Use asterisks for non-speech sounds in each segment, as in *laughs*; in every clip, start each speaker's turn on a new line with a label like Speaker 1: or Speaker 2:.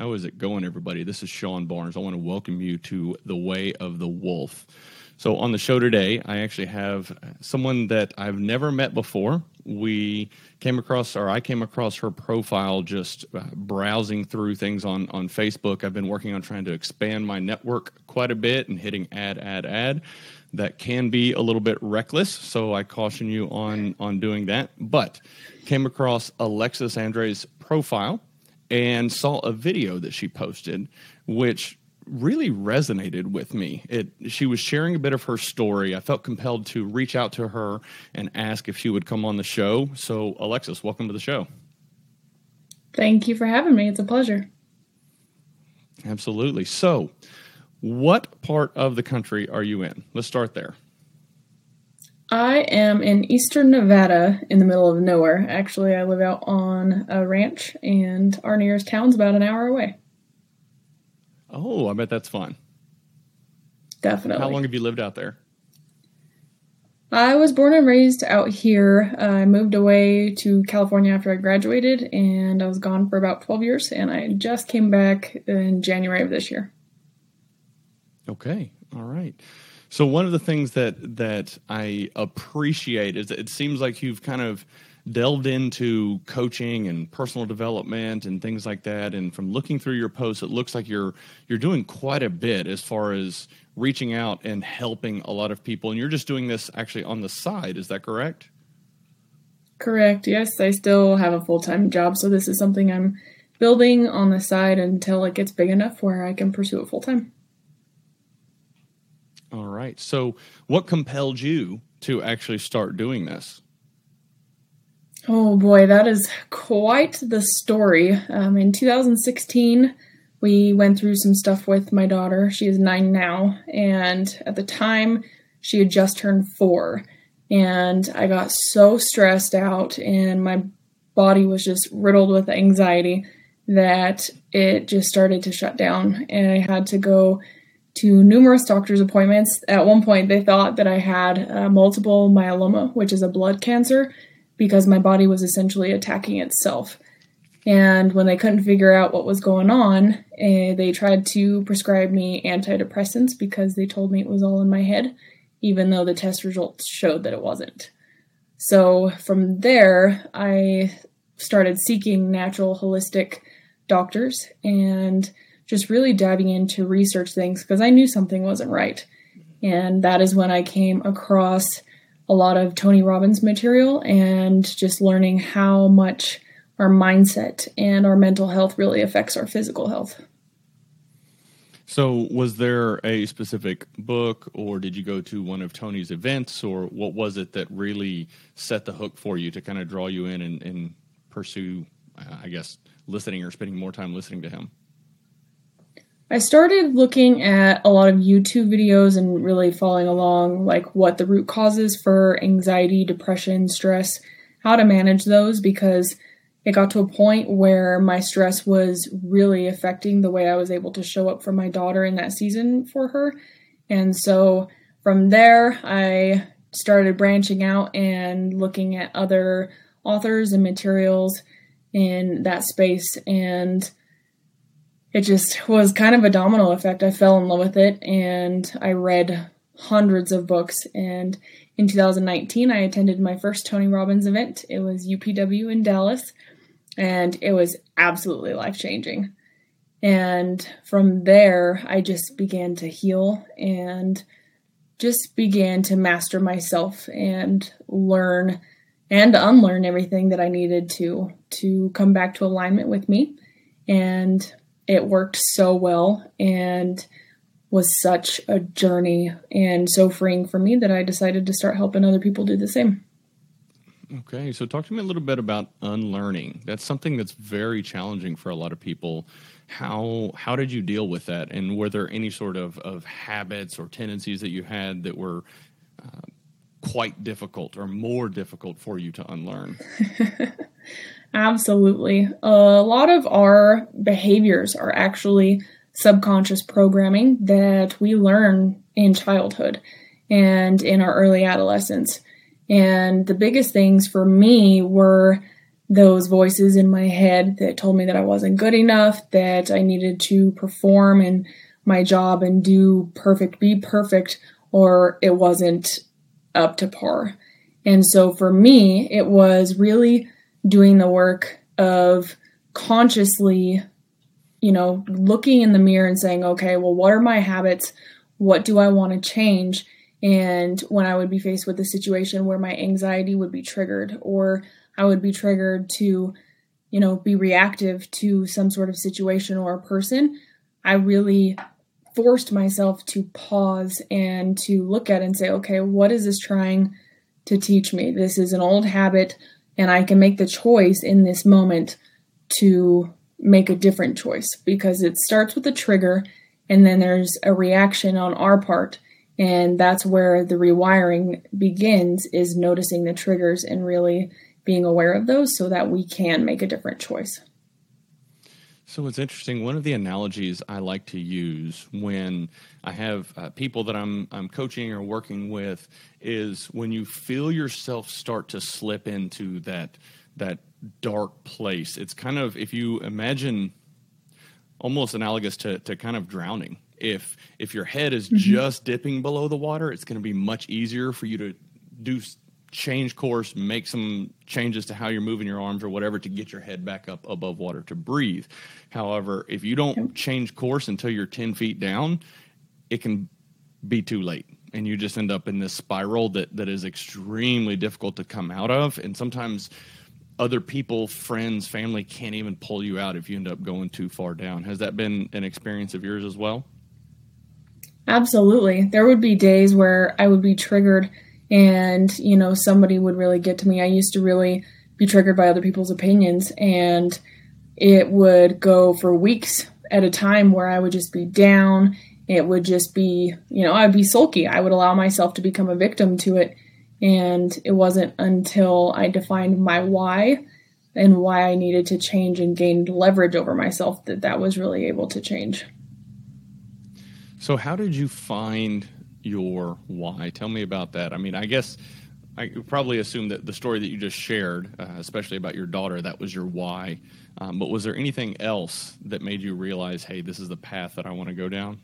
Speaker 1: How is it going, everybody? This is Sean Barnes. I want to welcome you to The Way of the Wolf. So, on the show today, I actually have someone that I've never met before. We came across, or I came across her profile just uh, browsing through things on, on Facebook. I've been working on trying to expand my network quite a bit and hitting add, add, add. That can be a little bit reckless, so I caution you on, on doing that. But came across Alexis Andre's profile and saw a video that she posted, which really resonated with me. It she was sharing a bit of her story. I felt compelled to reach out to her and ask if she would come on the show. So, Alexis, welcome to the show.
Speaker 2: Thank you for having me. It's a pleasure.
Speaker 1: Absolutely. So, what part of the country are you in? Let's start there.
Speaker 2: I am in eastern Nevada in the middle of nowhere. Actually, I live out on a ranch, and our nearest town's about an hour away.
Speaker 1: Oh, I bet that's fun.
Speaker 2: Definitely.
Speaker 1: How long have you lived out there?
Speaker 2: I was born and raised out here. I moved away to California after I graduated, and I was gone for about 12 years, and I just came back in January of this year.
Speaker 1: Okay. All right. So one of the things that that I appreciate is it seems like you've kind of delved into coaching and personal development and things like that. And from looking through your posts it looks like you're you're doing quite a bit as far as reaching out and helping a lot of people. And you're just doing this actually on the side. Is that correct?
Speaker 2: Correct. Yes i still have a full-time job. So this is something i'm building on the side until it gets big enough where i can pursue it full-time
Speaker 1: all right. So, what compelled you to actually start doing this?
Speaker 2: Oh boy, that is quite the story. Um, in 2016, we went through some stuff with my daughter. She is nine now, and at the time, she had just turned four. And I got so stressed out, and my body was just riddled with anxiety that it just started to shut down. And I had to go to numerous doctor's appointments. At one point, they thought that I had uh, multiple myeloma, which is a blood cancer, because my body was essentially attacking itself. And when they couldn't figure out what was going on, eh, they tried to prescribe me antidepressants because they told me it was all in my head, even though the test results showed that it wasn't. So from there, I started seeking natural holistic doctors and just really diving into research things because I knew something wasn't right. And that is when I came across a lot of Tony Robbins material and just learning how much our mindset and our mental health really affects our physical health.
Speaker 1: So, was there a specific book, or did you go to one of Tony's events, or what was it that really set the hook for you to kind of draw you in and, and pursue, I guess, listening or spending more time listening to him?
Speaker 2: I started looking at a lot of YouTube videos and really following along, like what the root causes for anxiety, depression, stress, how to manage those, because it got to a point where my stress was really affecting the way I was able to show up for my daughter in that season for her. And so from there, I started branching out and looking at other authors and materials in that space. And it just was kind of a domino effect. I fell in love with it and I read hundreds of books. And in 2019, I attended my first Tony Robbins event. It was UPW in Dallas, and it was absolutely life changing. And from there, I just began to heal and just began to master myself and learn and unlearn everything that I needed to to come back to alignment with me. And it worked so well and was such a journey and so freeing for me that I decided to start helping other people do the same.
Speaker 1: Okay, so talk to me a little bit about unlearning. That's something that's very challenging for a lot of people. How how did you deal with that, and were there any sort of of habits or tendencies that you had that were uh, quite difficult or more difficult for you to unlearn? *laughs*
Speaker 2: Absolutely. A lot of our behaviors are actually subconscious programming that we learn in childhood and in our early adolescence. And the biggest things for me were those voices in my head that told me that I wasn't good enough, that I needed to perform in my job and do perfect, be perfect, or it wasn't up to par. And so for me, it was really doing the work of consciously, you know, looking in the mirror and saying, okay, well, what are my habits? What do I want to change? And when I would be faced with a situation where my anxiety would be triggered or I would be triggered to, you know, be reactive to some sort of situation or a person, I really forced myself to pause and to look at and say, okay, what is this trying to teach me? This is an old habit, and I can make the choice in this moment to make a different choice because it starts with a trigger and then there's a reaction on our part and that's where the rewiring begins is noticing the triggers and really being aware of those so that we can make a different choice.
Speaker 1: So it's interesting. One of the analogies I like to use when I have uh, people that I'm I'm coaching or working with is when you feel yourself start to slip into that that dark place. It's kind of if you imagine almost analogous to to kind of drowning. If if your head is mm-hmm. just dipping below the water, it's going to be much easier for you to do change course, make some changes to how you're moving your arms or whatever to get your head back up above water to breathe. However, if you don't change course until you're 10 feet down, it can be too late. And you just end up in this spiral that, that is extremely difficult to come out of. And sometimes other people, friends, family can't even pull you out if you end up going too far down. Has that been an experience of yours as well?
Speaker 2: Absolutely. There would be days where I would be triggered and you know somebody would really get to me. I used to really be triggered by other people's opinions and it would go for weeks at a time where i would just be down. It would just be you know i'd be sulky. I would allow myself to become a victim to it and it wasn't until i defined my why and why i needed to change and gained leverage over myself that that was really able to change.
Speaker 1: So how did you find your why. Tell me about that. I mean, I guess I probably assume that the story that you just shared, uh, especially about your daughter, that was your why. Um, but was there anything else that made you realize, hey, this is the path that I want to go down?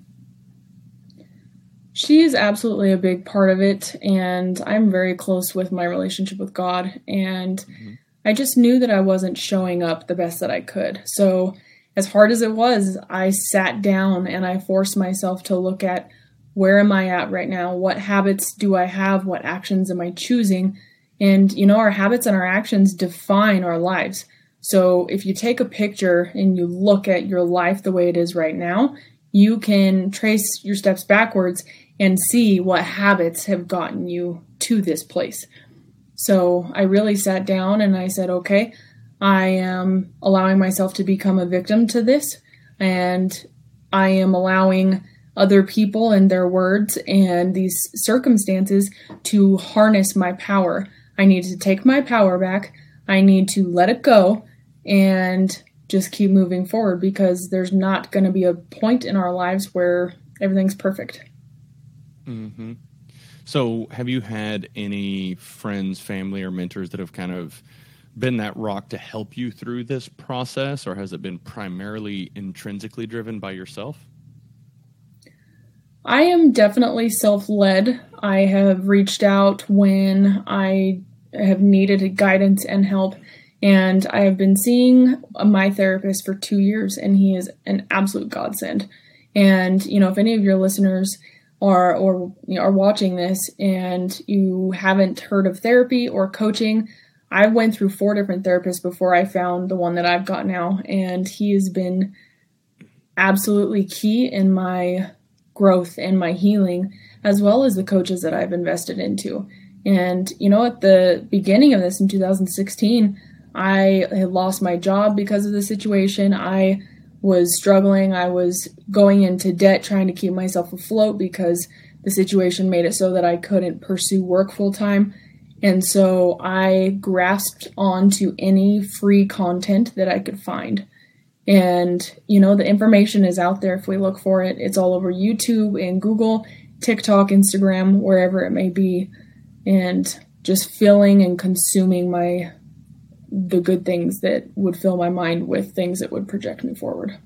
Speaker 2: She is absolutely a big part of it, and I'm very close with my relationship with God. And mm-hmm. I just knew that I wasn't showing up the best that I could. So, as hard as it was, I sat down and I forced myself to look at where am I at right now? What habits do I have? What actions am I choosing? And, you know, our habits and our actions define our lives. So if you take a picture and you look at your life the way it is right now, you can trace your steps backwards and see what habits have gotten you to this place. So I really sat down and I said, okay, I am allowing myself to become a victim to this, and I am allowing other people and their words and these circumstances to harness my power. I need to take my power back. I need to let it go and just keep moving forward because there's not going to be a point in our lives where everything's perfect.
Speaker 1: Mm-hmm. So, have you had any friends, family, or mentors that have kind of been that rock to help you through this process, or has it been primarily intrinsically driven by yourself?
Speaker 2: I am definitely self led. I have reached out when I have needed guidance and help. And I have been seeing my therapist for two years, and he is an absolute godsend. And, you know, if any of your listeners are or you know, are watching this and you haven't heard of therapy or coaching, I went through four different therapists before I found the one that I've got now, and he has been absolutely key in my growth and my healing, as well as the coaches that I've invested into. And, you know, at the beginning of this in 2016, I had lost my job because of the situation. I was struggling. I was going into debt trying to keep myself afloat because the situation made it so that I couldn't pursue work full time. And so I grasped onto any free content that I could find. And, you know, the information is out there if we look for it. It's all over YouTube and Google, TikTok, Instagram, wherever it may be. And just filling and consuming my the good things that would fill my mind with things that would project me forward.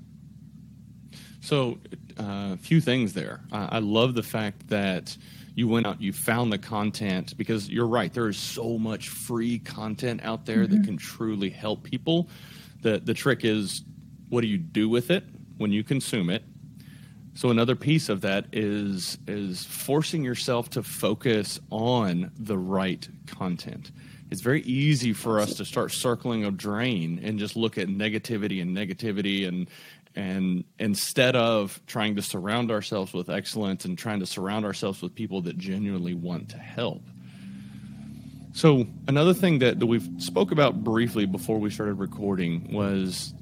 Speaker 1: So, a uh, few things there. I love the fact that you went out, you found the content because you're right. There is so much free content out there mm-hmm. that can truly help people. The the trick is, what do you do with it when you consume it? So another piece of that is is forcing yourself to focus on the right content. It's very easy for us to start circling a drain and just look at negativity and negativity and and instead of trying to surround ourselves with excellence and trying to surround ourselves with people that genuinely want to help. So another thing that, that we've spoke about briefly before we started recording was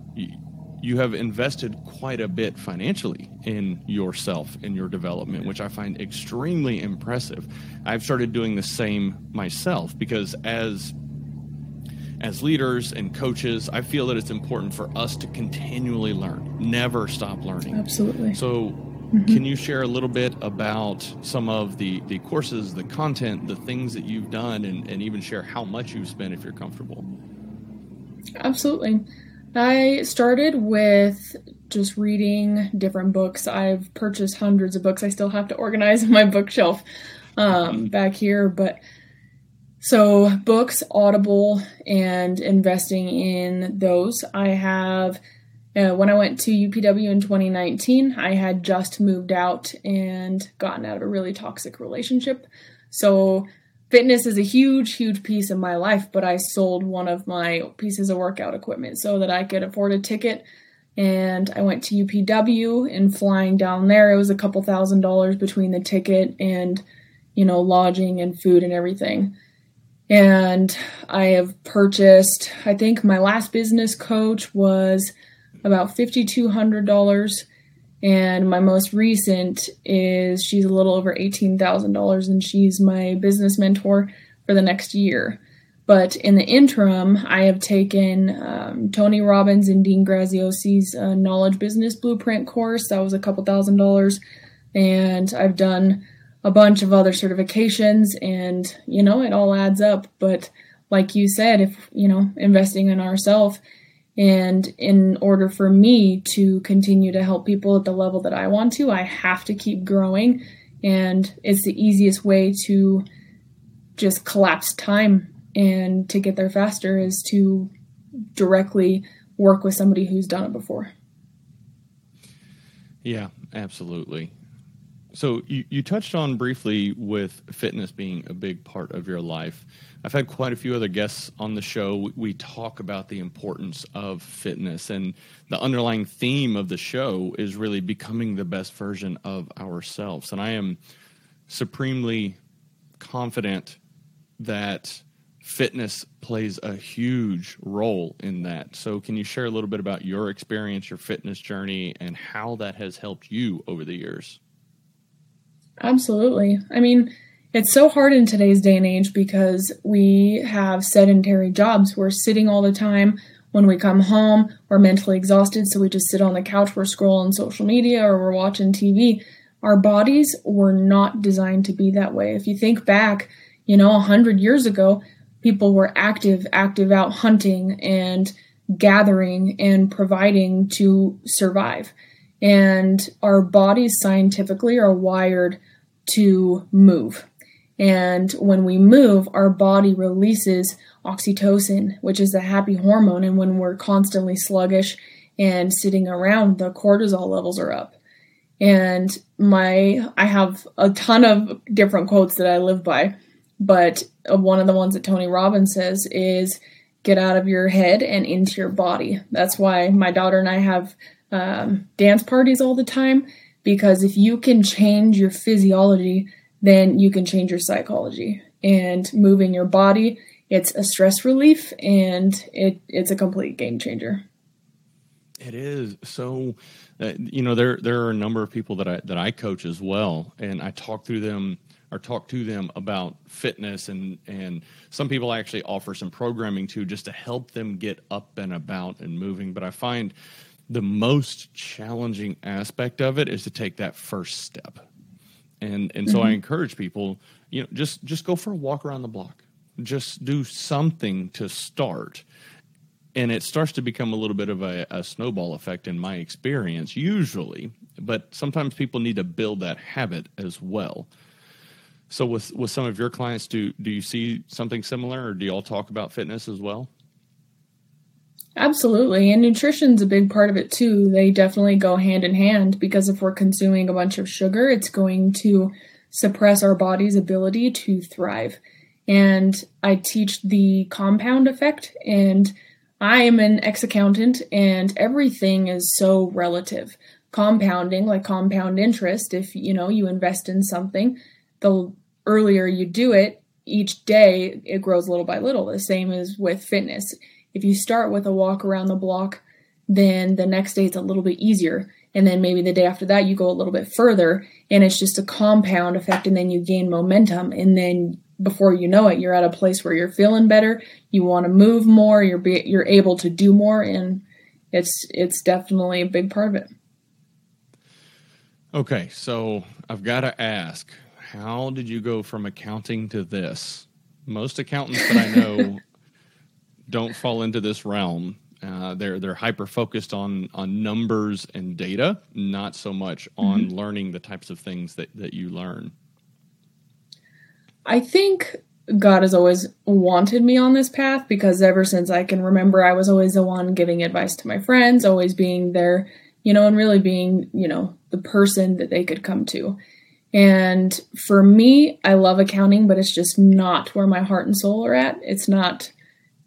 Speaker 1: you have invested quite a bit financially in yourself in your development which i find extremely impressive. I've started doing the same myself because as as leaders and coaches i feel that it's important for us to continually learn never stop learning.
Speaker 2: Absolutely.
Speaker 1: So mm-hmm. can you share a little bit about some of the the courses the content the things that you've done and, and even share how much you've spent if you're comfortable?
Speaker 2: Absolutely I started with just reading different books. I've purchased hundreds of books. I still have to organize *laughs* my bookshelf um, back here, but so books, Audible, and investing in those. I have. Uh, when I went to UPW in 2019, I had just moved out and gotten out of a really toxic relationship. So fitness is a huge, huge piece of my life, but I sold one of my pieces of workout equipment so that I could afford a ticket. And I went to UPW and flying down there, it was a couple thousand dollars between the ticket and, you know, lodging and food and everything. And I have purchased, I think my last business coach was about $5,200 and my most recent is she's a little over $18,000 and she's my business mentor for the next year. But in the interim, I have taken um, Tony Robbins and Dean Graziosi's uh, Knowledge Business Blueprint course. That was a couple thousand dollars. And I've done a bunch of other certifications, and you know, it all adds up. But like you said, if you know, investing in ourselves and in order for me to continue to help people at the level that I want to, I have to keep growing. And it's the easiest way to just collapse time and to get there faster is to directly work with somebody who's done it before.
Speaker 1: Yeah, absolutely. So you, you touched on briefly with fitness being a big part of your life. I've had quite a few other guests on the show. We, we talk about the importance of fitness, and the underlying theme of the show is really becoming the best version of ourselves. And I am supremely confident that fitness plays a huge role in that. So, can you share a little bit about your experience, your fitness journey, and how that has helped you over the years?
Speaker 2: Absolutely. I mean, it's so hard in today's day and age because we have sedentary jobs. We're sitting all the time. When we come home, we're mentally exhausted, so we just sit on the couch, we're scrolling social media, or we're watching TV. Our bodies were not designed to be that way. If you think back, you know, a hundred years ago, people were active, active out hunting and gathering and providing to survive. And our bodies scientifically are wired to move. And when we move, our body releases oxytocin, which is a happy hormone. And when we're constantly sluggish and sitting around, the cortisol levels are up. And my, I have a ton of different quotes that I live by, but one of the ones that Tony Robbins says is get out of your head and into your body. That's why my daughter and I have um, dance parties all the time because if you can change your physiology, then you can change your psychology. And moving your body, it's a stress relief and it, it's a complete game changer.
Speaker 1: It is so. Uh, you know, there there are a number of people that I that I coach as well, and I talk through them or talk to them about fitness and and some people actually offer some programming too just to help them get up and about and moving but i find the most challenging aspect of it is to take that first step. And and so mm-hmm. I encourage people, you know, just just go for a walk around the block. Just do something to start. and it starts to become a little bit of a, a, snowball effect in my experience usually but sometimes people need to build that habit as well so with with some of your clients do do you see something similar or do you all talk about fitness as well
Speaker 2: absolutely and nutrition's a big part of it too they definitely go hand in hand because if we're consuming a bunch of sugar it's going to suppress our body's ability to thrive and i teach the compound effect and I am an ex accountant and everything is so relative. Compounding, like compound interest, if you know you invest in something, the earlier you do it, each day it grows little by little. The same as with fitness. If you start with a walk around the block, then the next day it's a little bit easier. And then maybe the day after that you go a little bit further and it's just a compound effect and then you gain momentum and then before you know it, you're at a place where you're feeling better. You want to move more. You're be, you're able to do more, and it's it's definitely a big part of it.
Speaker 1: Okay, so I've got to ask, how did you go from accounting to this? Most accountants that I know *laughs* don't fall into this realm. Uh, they're they're hyper focused on on numbers and data, not so much on mm-hmm. learning the types of things that that you learn.
Speaker 2: I think God has always wanted me on this path because ever since I can remember, I was always the one giving advice to my friends, always being there, you know, and really being, you know, the person that they could come to. And for me, I love accounting, but it's just not where my heart and soul are at. It's not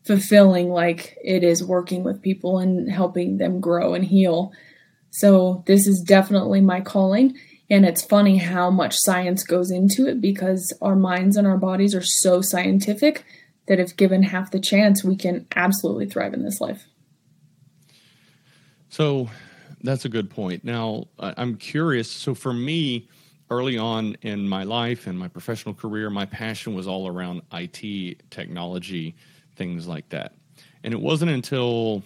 Speaker 2: fulfilling like it is working with people and helping them grow and heal. So, this is definitely my calling. And it's funny how much science goes into it because our minds and our bodies are so scientific that if given half the chance, we can absolutely thrive in this life.
Speaker 1: So that's a good point. Now, I'm curious. So for me, early on in my life and my professional career, my passion was all around IT technology, things like that. And it wasn't until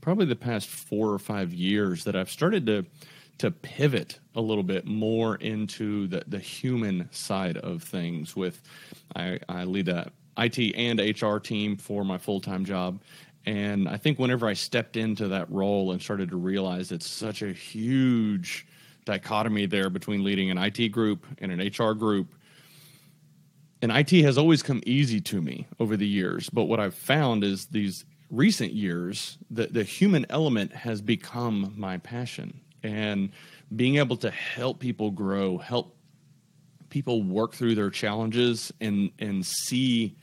Speaker 1: probably the past four or five years that I've started to to pivot a little bit more into the, the human side of things with I, I lead a IT and HR team for my full-time job and I think whenever I stepped into that role and started to realize it's such a huge dichotomy there between leading an IT group and an HR group and IT has always come easy to me over the years but what I've found is these recent years the, the human element has become my passion and being able to help people grow, help people work through their challenges and and see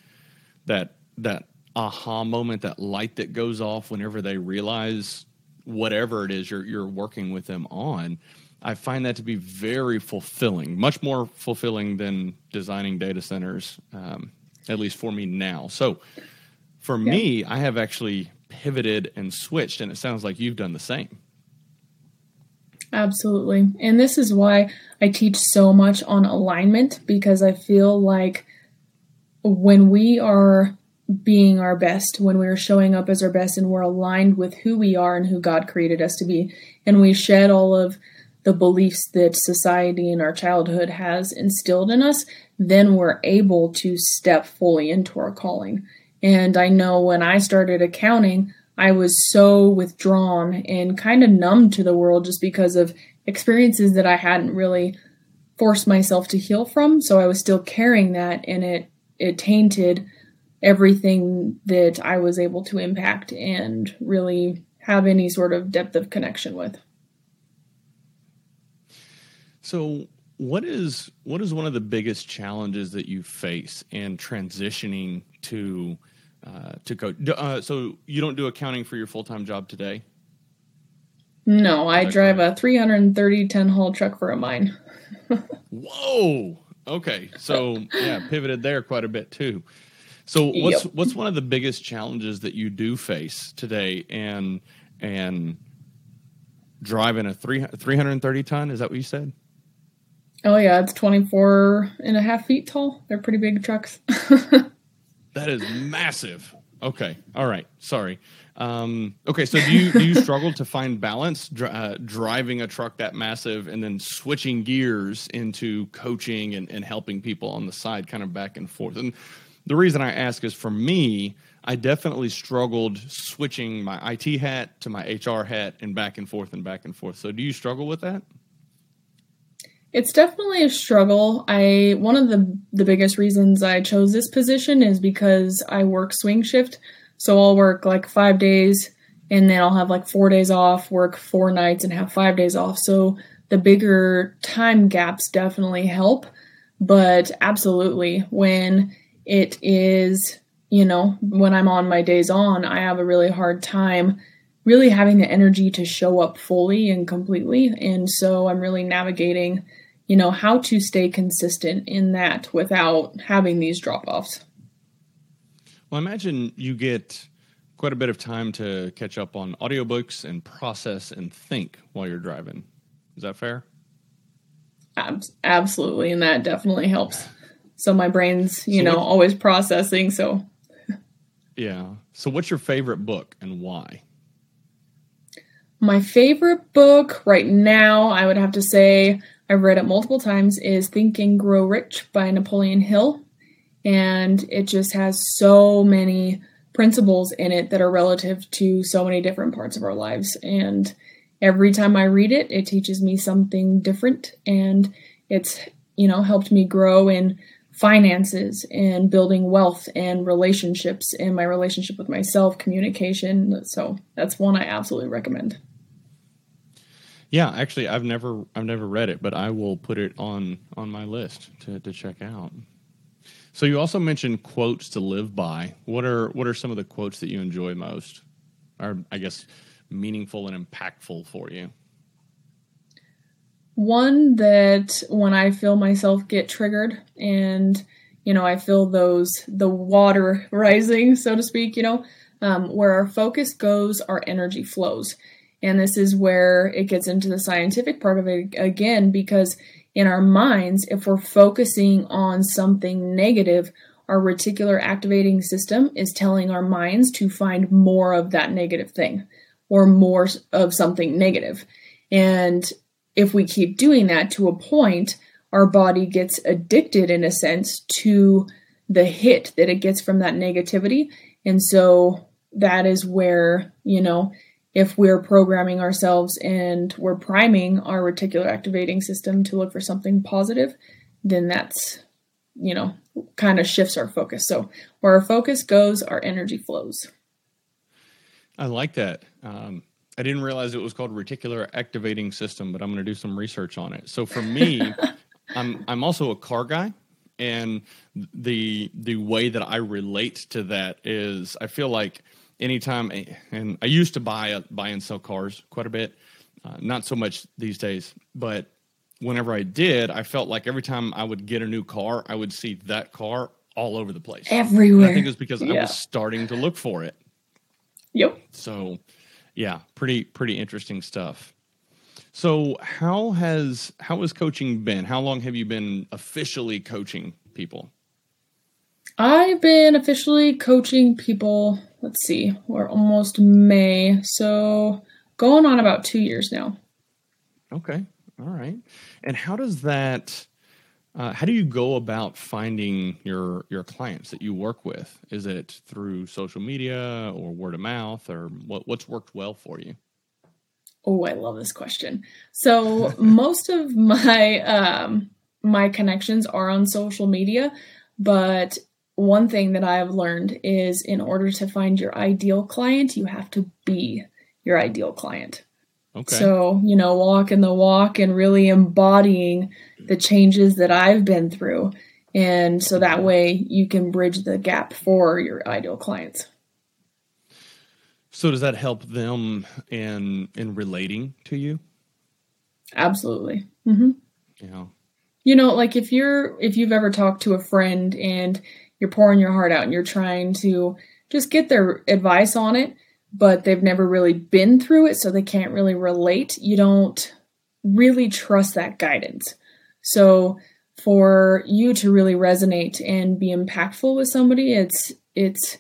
Speaker 1: that that aha moment, that light that goes off whenever they realize whatever it is you're you're working with them on. I find that to be very fulfilling, much more fulfilling than designing data centers, um, at least for me now. So, for yeah. me, I have actually pivoted and switched, and it sounds like you've done the same.
Speaker 2: Absolutely. And this is why I teach so much on alignment because I feel like when we are being our best, when we're showing up as our best and we're aligned with who we are and who God created us to be, and we shed all of the beliefs that society and our childhood has instilled in us, then we're able to step fully into our calling. And I know when I started accounting, I was so withdrawn and kind of numb to the world just because of experiences that I hadn't really forced myself to heal from. So I was still carrying that and it it tainted everything that I was able to impact and really have any sort of depth of connection with.
Speaker 1: So what is what is one of the biggest challenges that you face in transitioning to uh, to coach. Uh, so you don't do accounting for your full time job today?
Speaker 2: No, I drive a 330 ton haul truck for a mine. *laughs*
Speaker 1: Whoa. Okay. So yeah, pivoted there quite a bit too. So what's yep. what's one of the biggest challenges that you do face today and and driving a 3, 330 ton, is that what you said?
Speaker 2: Oh yeah, it's 24 and a half feet tall. They're pretty big trucks. *laughs*
Speaker 1: That is massive. Okay. All right. Sorry. Um, okay. So do you do you struggle to find balance uh, driving a truck that massive and then switching gears into coaching and, and helping people on the side, kind of back and forth? And the reason I ask is for me, I definitely struggled switching my IT hat to my HR hat and back and forth and back and forth. So, do you struggle with that?
Speaker 2: It's definitely a struggle. I one of the the biggest reasons I chose this position is because I work swing shift. So I'll work like 5 days and then I'll have like 4 days off, work 4 nights and have 5 days off. So the bigger time gaps definitely help, but absolutely when it is, you know, when I'm on my days on, I have a really hard time really having the energy to show up fully and completely. And so I'm really navigating, you know, how to stay consistent in that without having these drop offs.
Speaker 1: Well, I imagine you get quite a bit of time to catch up on audiobooks and process and think while you're driving. Is that fair?
Speaker 2: absolutely. And that definitely helps. So my brain's, you so know, what, always processing. So, *laughs*
Speaker 1: yeah. So, what's your favorite book and why?
Speaker 2: My favorite book right now, I would have to say, I've read it multiple times, is Think and Grow Rich by Napoleon Hill. And it just has so many principles in it that are relative to so many different parts of our lives. And every time I read it, it teaches me something different. And it's, you know, helped me grow in finances and building wealth and relationships and my relationship with myself, communication. So that's one I absolutely recommend.
Speaker 1: Yeah, actually, I've never I've never read it, but I will put it on on my list to to check out. So you also mentioned quotes to live by. What are what are some of the quotes that you enjoy most, or I guess meaningful and impactful for you?
Speaker 2: One that when I feel myself get triggered and you know I feel those the water *laughs* rising, so to speak, you know, um, where our focus goes, our energy flows. And this is where it gets into the scientific part of it again, because in our minds, if we're focusing on something negative, our reticular activating system is telling our minds to find more of that negative thing or more of something negative. And if we keep doing that to a point, our body gets addicted in a sense to the hit that it gets from that negativity. And so that is where, you know, if we're programming ourselves and we're priming our reticular activating system to look for something positive, then that's, you know, kind of shifts our focus. So where our focus goes, our energy flows.
Speaker 1: I like that. Um, I didn't realize it was called reticular activating system, but I'm going to do some research on it. So for me, *laughs* I'm I'm also a car guy, and the the way that I relate to that is I feel like anytime, and I used to buy buy and sell cars quite a bit, uh, not so much these days, but whenever I did, I felt like every time I would get a new car, I would see that car all over the place,
Speaker 2: everywhere. And
Speaker 1: I think it was because yeah. I was starting to look for it.
Speaker 2: Yep.
Speaker 1: So, yeah, pretty pretty interesting stuff. So, how has how has coaching been? How long have you been officially coaching people?
Speaker 2: I've been officially coaching people, let's see, we're almost May. So going on about two years now.
Speaker 1: Okay. All right. And how does that uh, how do you go about finding your your clients that you work with? Is it through social media or word of mouth or what, what's worked well for you?
Speaker 2: Oh, I love this question. So *laughs* most of my um, my connections are on social media, but one thing that I've learned is in order to find your ideal client, you have to be your ideal client. Okay. So, you know, walking the walk and really embodying the changes that I've been through. And so that way you can bridge the gap for your ideal clients.
Speaker 1: So does that help them in in relating to you?
Speaker 2: Absolutely. Mm-hmm. Yeah. You know, like if you're if you've ever talked to a friend and you're pouring your heart out and you're trying to just get their advice on it, but they've never really been through it, so they can't really relate. You don't really trust that guidance. So for you to really resonate and be impactful with somebody, it's it's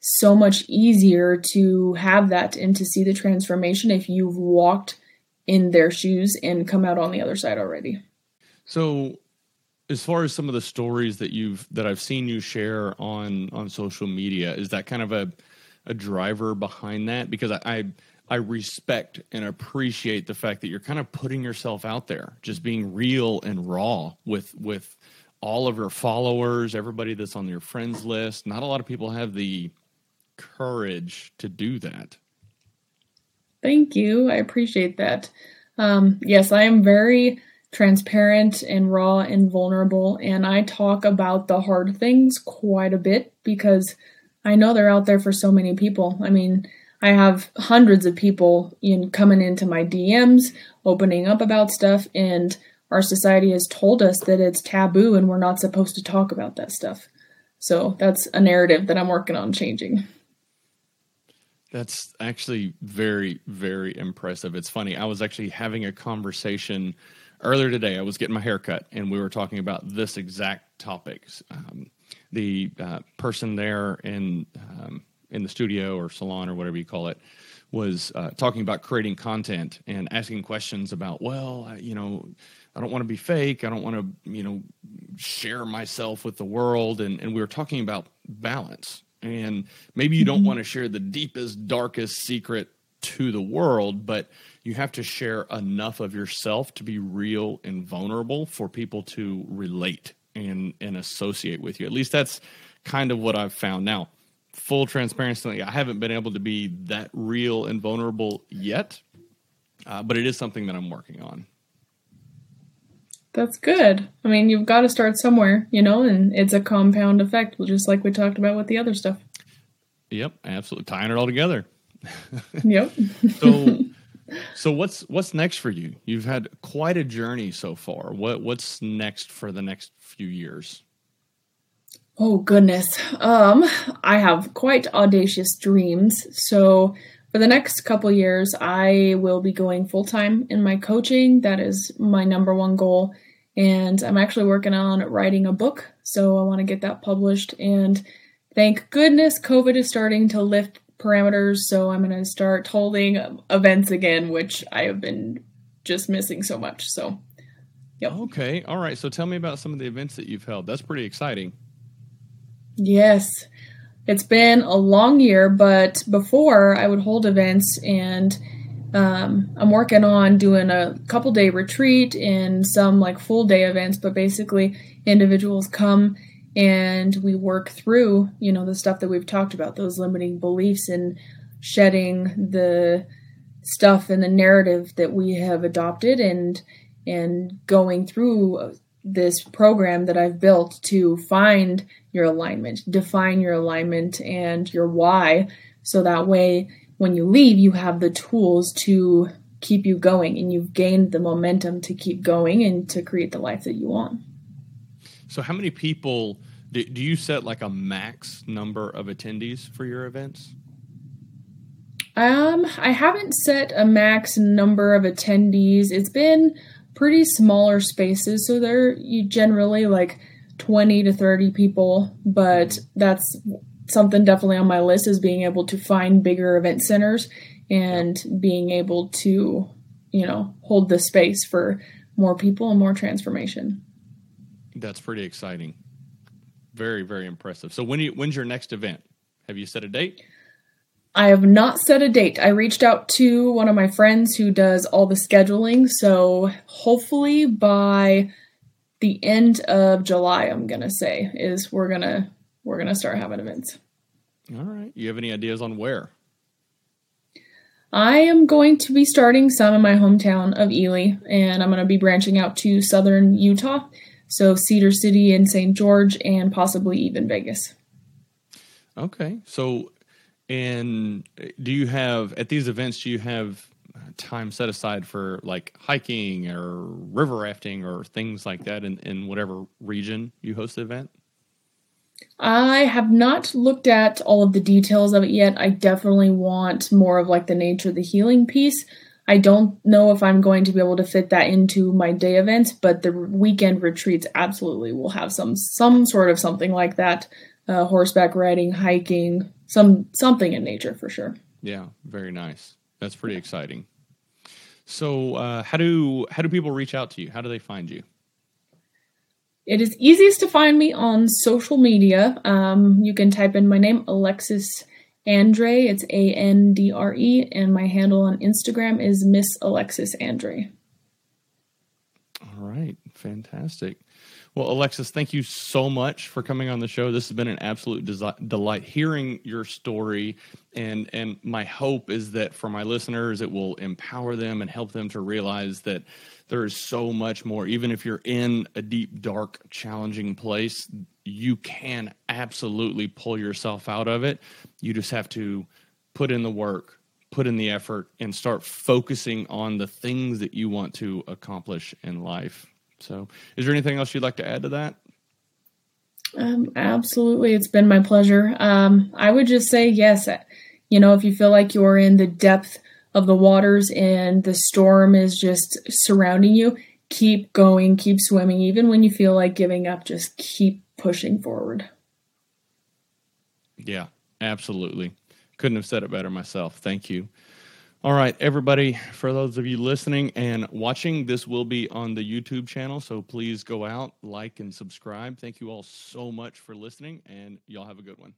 Speaker 2: so much easier to have that and to see the transformation if you've walked in their shoes and come out on the other side already.
Speaker 1: So as far as some of the stories that you've that I've seen you share on on social media, is that kind of a a driver behind that? Because I, I I respect and appreciate the fact that you're kind of putting yourself out there, just being real and raw with with all of your followers, everybody that's on your friends list. Not a lot of people have the courage to do that.
Speaker 2: Thank you. I appreciate that. Um, yes, I am very transparent and raw and vulnerable, and I talk about the hard things quite a bit because I know they're out there for so many people. I mean, I have hundreds of people in coming into my DMs, opening up about stuff, and our society has told us that it's taboo and we're not supposed to talk about that stuff. So that's a narrative that I'm working on changing.
Speaker 1: That's actually very, very impressive. It's funny. I was actually having a conversation earlier today. I was getting my hair cut, and we were talking about this exact topic. Um, the uh, person there in um, in the studio or salon or whatever you call it was uh, talking about creating content and asking questions about, well, you know, I don't want to be fake. I don't want to, you know, share myself with the world. And, and we were talking about balance. And maybe you don't mm-hmm. want to share the deepest, darkest secret to the world, but you have to share enough of yourself to be real and vulnerable for people to relate and and associate with you. At least that's kind of what I've found. Now, full transparency, I haven't been able to be that real and vulnerable yet, uh, but it is something that I'm working on.
Speaker 2: That's good. I mean, you've got to start somewhere, you know, and it's a compound effect, just like we talked about with the other stuff.
Speaker 1: Yep, absolutely tying it all together. *laughs*
Speaker 2: yep.
Speaker 1: so, so what's what's next for you? You've had quite a journey so far. What what's next for the next few years?
Speaker 2: Oh goodness. Um I have quite audacious dreams. So for the next couple years I will be going full time in my coaching. That is my number one goal and I'm actually working on writing a book. So I want to get that published and thank goodness COVID is starting to lift parameters. So I'm going to start holding events again, which I have been just missing so much. So,
Speaker 1: yep. Okay. All right. So tell me about some of the events that you've held. That's pretty exciting.
Speaker 2: Yes. It's been a long year, but before I would hold events and um, I'm working on doing a couple day retreat and some like full day events, but basically individuals come and we work through, you know, the stuff that we've talked about, those limiting beliefs and shedding the stuff and the narrative that we have adopted and and going through this program that I've built to find your alignment, define your alignment and your why. So that way, when you leave, you have the tools to keep you going and you've gained the momentum to keep going and to create the life that you want.
Speaker 1: So, how many people do, do you set like a max number of attendees for your events?
Speaker 2: Um, I haven't set a max number of attendees. It's been pretty smaller spaces, so they're generally like 20 to 30 people, but that's something definitely on my list is being able to find bigger event centers and being able to, you know, hold the space for more people and more transformation.
Speaker 1: That's pretty exciting. Very, very impressive. So when you, when's your next event? Have you set a date?
Speaker 2: I have not set a date. I reached out to one of my friends who does all the scheduling. So hopefully by the end of July, I'm gonna say is we're gonna we're gonna start having events.
Speaker 1: All right. You have any ideas on where?
Speaker 2: I am going to be starting some in my hometown of Ely, and I'm going to be branching out to southern Utah, so Cedar City and St. George, and possibly even Vegas.
Speaker 1: Okay. So and do you have at these events? Do you have time set aside for like hiking or river rafting or things like that in, in whatever region you host the event?
Speaker 2: I have not looked at all of the details of it yet. I definitely want more of like the nature, the healing piece. I don't know if I'm going to be able to fit that into my day events, but the weekend retreats absolutely will have some some sort of something like that. Uh, horseback riding, hiking, some something in nature for sure.
Speaker 1: Yeah, very nice. That's pretty exciting. So, uh, how do how do people reach out to you? How do they find you?
Speaker 2: It is easiest to find me on social media. Um, you can type in my name, Alexis Andre. It's A N D R E, and my handle on Instagram is Miss Alexis Andre.
Speaker 1: All right, fantastic. Well, Alexis, thank you so much for coming on the show. This has been an absolute desi- delight hearing your story, and and my hope is that for my listeners, it will empower them and help them to realize that there is so much more. Even if you're in a deep, dark, challenging place, you can absolutely pull yourself out of it. You just have to put in the work, put in the effort, and start focusing on the things that you want to accomplish in life. So, is there anything else you'd like to add to that?
Speaker 2: Um, absolutely. It's been my pleasure. Um, I would just say, yes, you know, if you feel like you're in the depth of the waters and the storm is just surrounding you, keep going, keep swimming. Even when you feel like giving up, just keep pushing forward.
Speaker 1: Yeah, absolutely. Couldn't have said it better myself. Thank you. All right, everybody, for those of you listening and watching, this will be on the YouTube channel. So please go out, like, and subscribe. Thank you all so much for listening, and y'all have a good one.